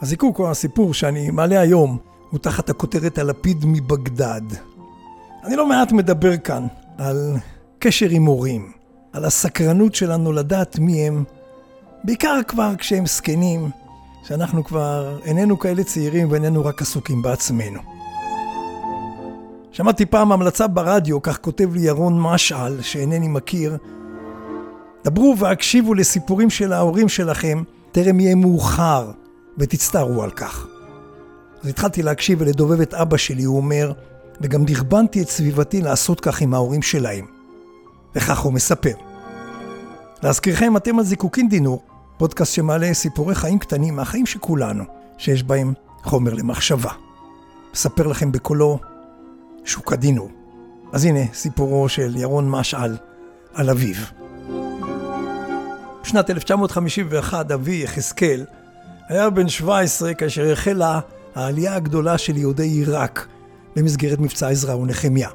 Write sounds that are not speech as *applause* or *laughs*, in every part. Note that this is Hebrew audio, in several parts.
הזיקוק או הסיפור שאני מעלה היום הוא תחת הכותרת הלפיד מבגדד. אני לא מעט מדבר כאן על קשר עם הורים, על הסקרנות שלנו לדעת מי הם, בעיקר כבר כשהם זקנים, שאנחנו כבר איננו כאלה צעירים ואיננו רק עסוקים בעצמנו. שמעתי פעם המלצה ברדיו, כך כותב לי ירון משעל, שאינני מכיר, דברו והקשיבו לסיפורים של ההורים שלכם, טרם יהיה מאוחר, ותצטערו על כך. אז התחלתי להקשיב ולדובב את אבא שלי, הוא אומר, וגם דרבנתי את סביבתי לעשות כך עם ההורים שלהם. וכך הוא מספר. להזכירכם, אתם על זיקוקין דינור, פודקאסט שמעלה סיפורי חיים קטנים מהחיים של כולנו, שיש בהם חומר למחשבה. מספר לכם בקולו שוק הדינור. אז הנה סיפורו של ירון משעל על אביו. בשנת 1951 אבי יחזקאל היה בן 17 כאשר החלה העלייה הגדולה של יהודי עיראק במסגרת מבצע עזרא ונחמיה.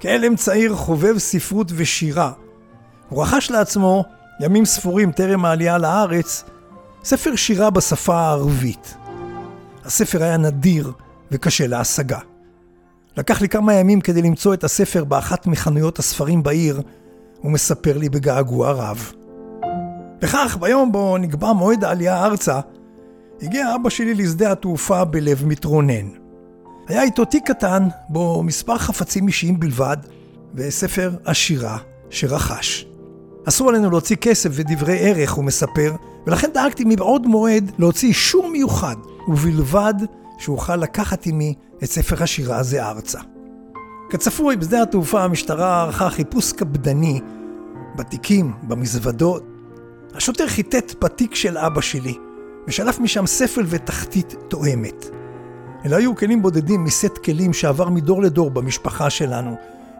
כעלם צעיר חובב ספרות ושירה, הוא רכש לעצמו, ימים ספורים טרם העלייה לארץ, ספר שירה בשפה הערבית. הספר היה נדיר וקשה להשגה. לקח לי כמה ימים כדי למצוא את הספר באחת מחנויות הספרים בעיר, הוא מספר לי בגעגוע רב. וכך, ביום בו נקבע מועד העלייה ארצה, הגיע אבא שלי לשדה התעופה בלב מתרונן. היה איתו תיק קטן, בו מספר חפצים אישיים בלבד, וספר השירה שרכש. אסור עלינו להוציא כסף ודברי ערך, הוא מספר, ולכן דאגתי מבעוד מועד להוציא אישור מיוחד, ובלבד שאוכל לקחת עמי את ספר השירה הזה ארצה. כצפוי, בשדה התעופה המשטרה ערכה חיפוש קפדני בתיקים, במזוודות. השוטר חיטט בתיק של אבא שלי, ושלף משם ספל ותחתית תואמת. אלה היו כלים בודדים מסט כלים שעבר מדור לדור במשפחה שלנו,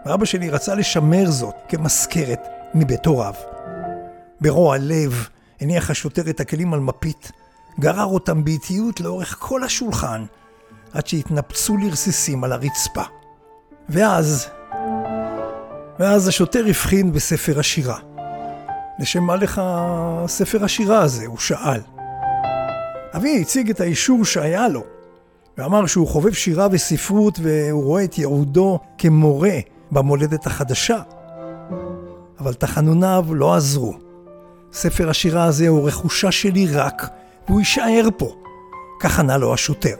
ואבא שלי רצה לשמר זאת כמזכרת מבית הוריו. ברוע לב הניח השוטר את הכלים על מפית, גרר אותם באיטיות לאורך כל השולחן, עד שהתנפצו לרסיסים על הרצפה. ואז, ואז השוטר הבחין בספר השירה. לשם מה לך ספר השירה הזה? הוא שאל. אבי הציג את האישור שהיה לו, ואמר שהוא חובב שירה וספרות והוא רואה את ייעודו כמורה במולדת החדשה. אבל תחנוניו לא עזרו. ספר השירה הזה הוא רכושה שלי רק, והוא יישאר פה. כך ענה לו השוטר.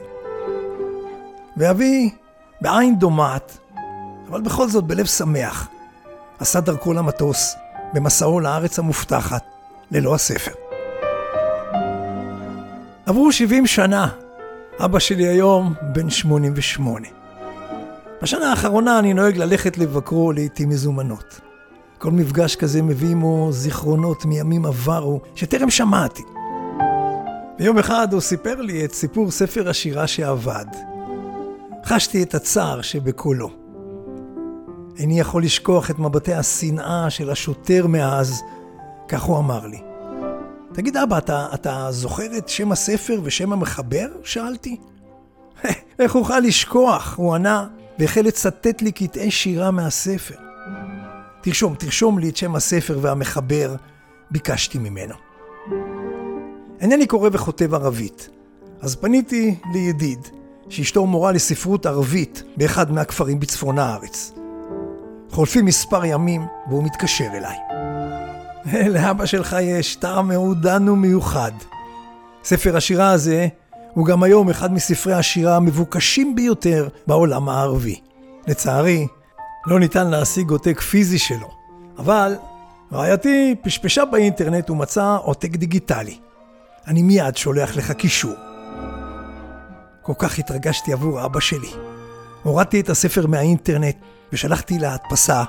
ואבי, בעין דומעת, אבל בכל זאת בלב שמח, עשה דרכו למטוס, במסעו לארץ המובטחת, ללא הספר. עברו 70 שנה, אבא שלי היום בן 88. בשנה האחרונה אני נוהג ללכת לבקרו לעיתים מזומנות. כל מפגש כזה מביא עמו זיכרונות מימים עברו שטרם שמעתי. ויום אחד הוא סיפר לי את סיפור ספר השירה שאבד. חשתי את הצער שבקולו. איני יכול לשכוח את מבטי השנאה של השוטר מאז, כך הוא אמר לי. תגיד אבא, אתה, אתה זוכר את שם הספר ושם המחבר? שאלתי. *laughs* איך אוכל לשכוח? הוא ענה, והחל לצטט לי קטעי שירה מהספר. תרשום, תרשום לי את שם הספר והמחבר, ביקשתי ממנו. אינני קורא וכותב ערבית, אז פניתי לידיד, שאשתו מורה לספרות ערבית באחד מהכפרים בצפון הארץ. חולפים מספר ימים והוא מתקשר אליי. *laughs* לאבא שלך יש טעם מעודן ומיוחד. ספר השירה הזה הוא גם היום אחד מספרי השירה המבוקשים ביותר בעולם הערבי. לצערי, לא ניתן להשיג עותק פיזי שלו, אבל רעייתי פשפשה באינטרנט ומצאה עותק דיגיטלי. אני מיד שולח לך קישור. כל כך התרגשתי עבור אבא שלי. הורדתי את הספר מהאינטרנט ושלחתי להדפסה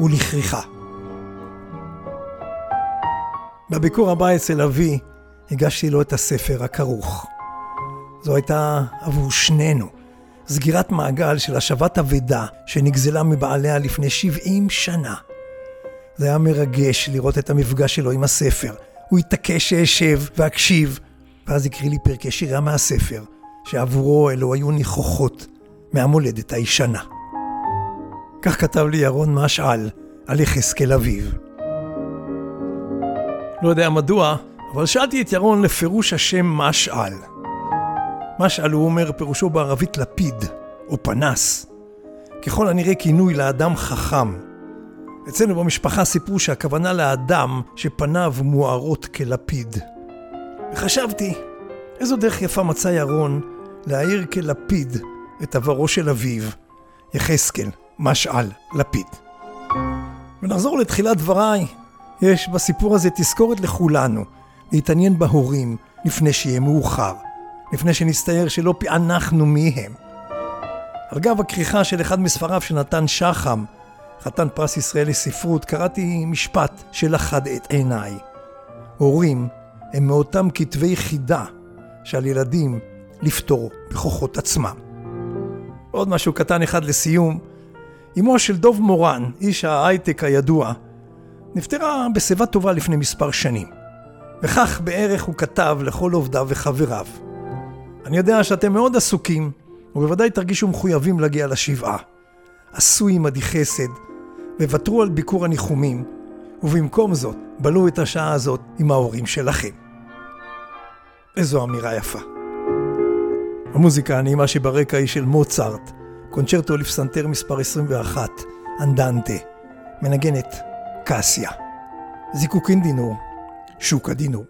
ולכריכה. בביקור הבא אצל אבי הגשתי לו את הספר הכרוך. זו הייתה עבור שנינו סגירת מעגל של השבת אבדה שנגזלה מבעליה לפני 70 שנה. זה היה מרגש לראות את המפגש שלו עם הספר. הוא התעקש שאשב ואקשיב, ואז הקריא לי פרקי שירה מהספר, שעבורו אלו היו ניחוחות מהמולדת הישנה. כך כתב לי ירון משעל על יחזקאל אביו. לא יודע מדוע, אבל שאלתי את ירון לפירוש השם משעל. משעל, הוא אומר, פירושו בערבית לפיד, או פנס. ככל הנראה כינוי לאדם חכם. אצלנו במשפחה סיפרו שהכוונה לאדם שפניו מוארות כלפיד. וחשבתי, איזו דרך יפה מצא ירון להאיר כלפיד את עברו של אביו, יחזקאל, משעל, לפיד. ונחזור לתחילת דבריי. יש בסיפור הזה תזכורת לכולנו להתעניין בהורים לפני שיהיה מאוחר, לפני שנסתער שלא פענחנו מי הם. על גב הכריכה של אחד מספריו של נתן שחם, חתן פרס ישראל לספרות, קראתי משפט שלחד את עיניי. הורים הם מאותם כתבי חידה שעל ילדים לפתור בכוחות עצמם. עוד משהו קטן אחד לסיום. אמו של דוב מורן, איש ההייטק הידוע, נפטרה בשיבה טובה לפני מספר שנים. וכך בערך הוא כתב לכל עובדיו וחבריו. אני יודע שאתם מאוד עסוקים, ובוודאי תרגישו מחויבים להגיע לשבעה. עשו עמדי חסד, וותרו על ביקור הניחומים, ובמקום זאת, בלו את השעה הזאת עם ההורים שלכם. איזו אמירה יפה. המוזיקה הנעימה שברקע היא של מוצרט, קונצ'רטו לפסנתר מספר 21, אנדנטה, מנגנת קסיה. זיקוקין דינור, שוקה דינור.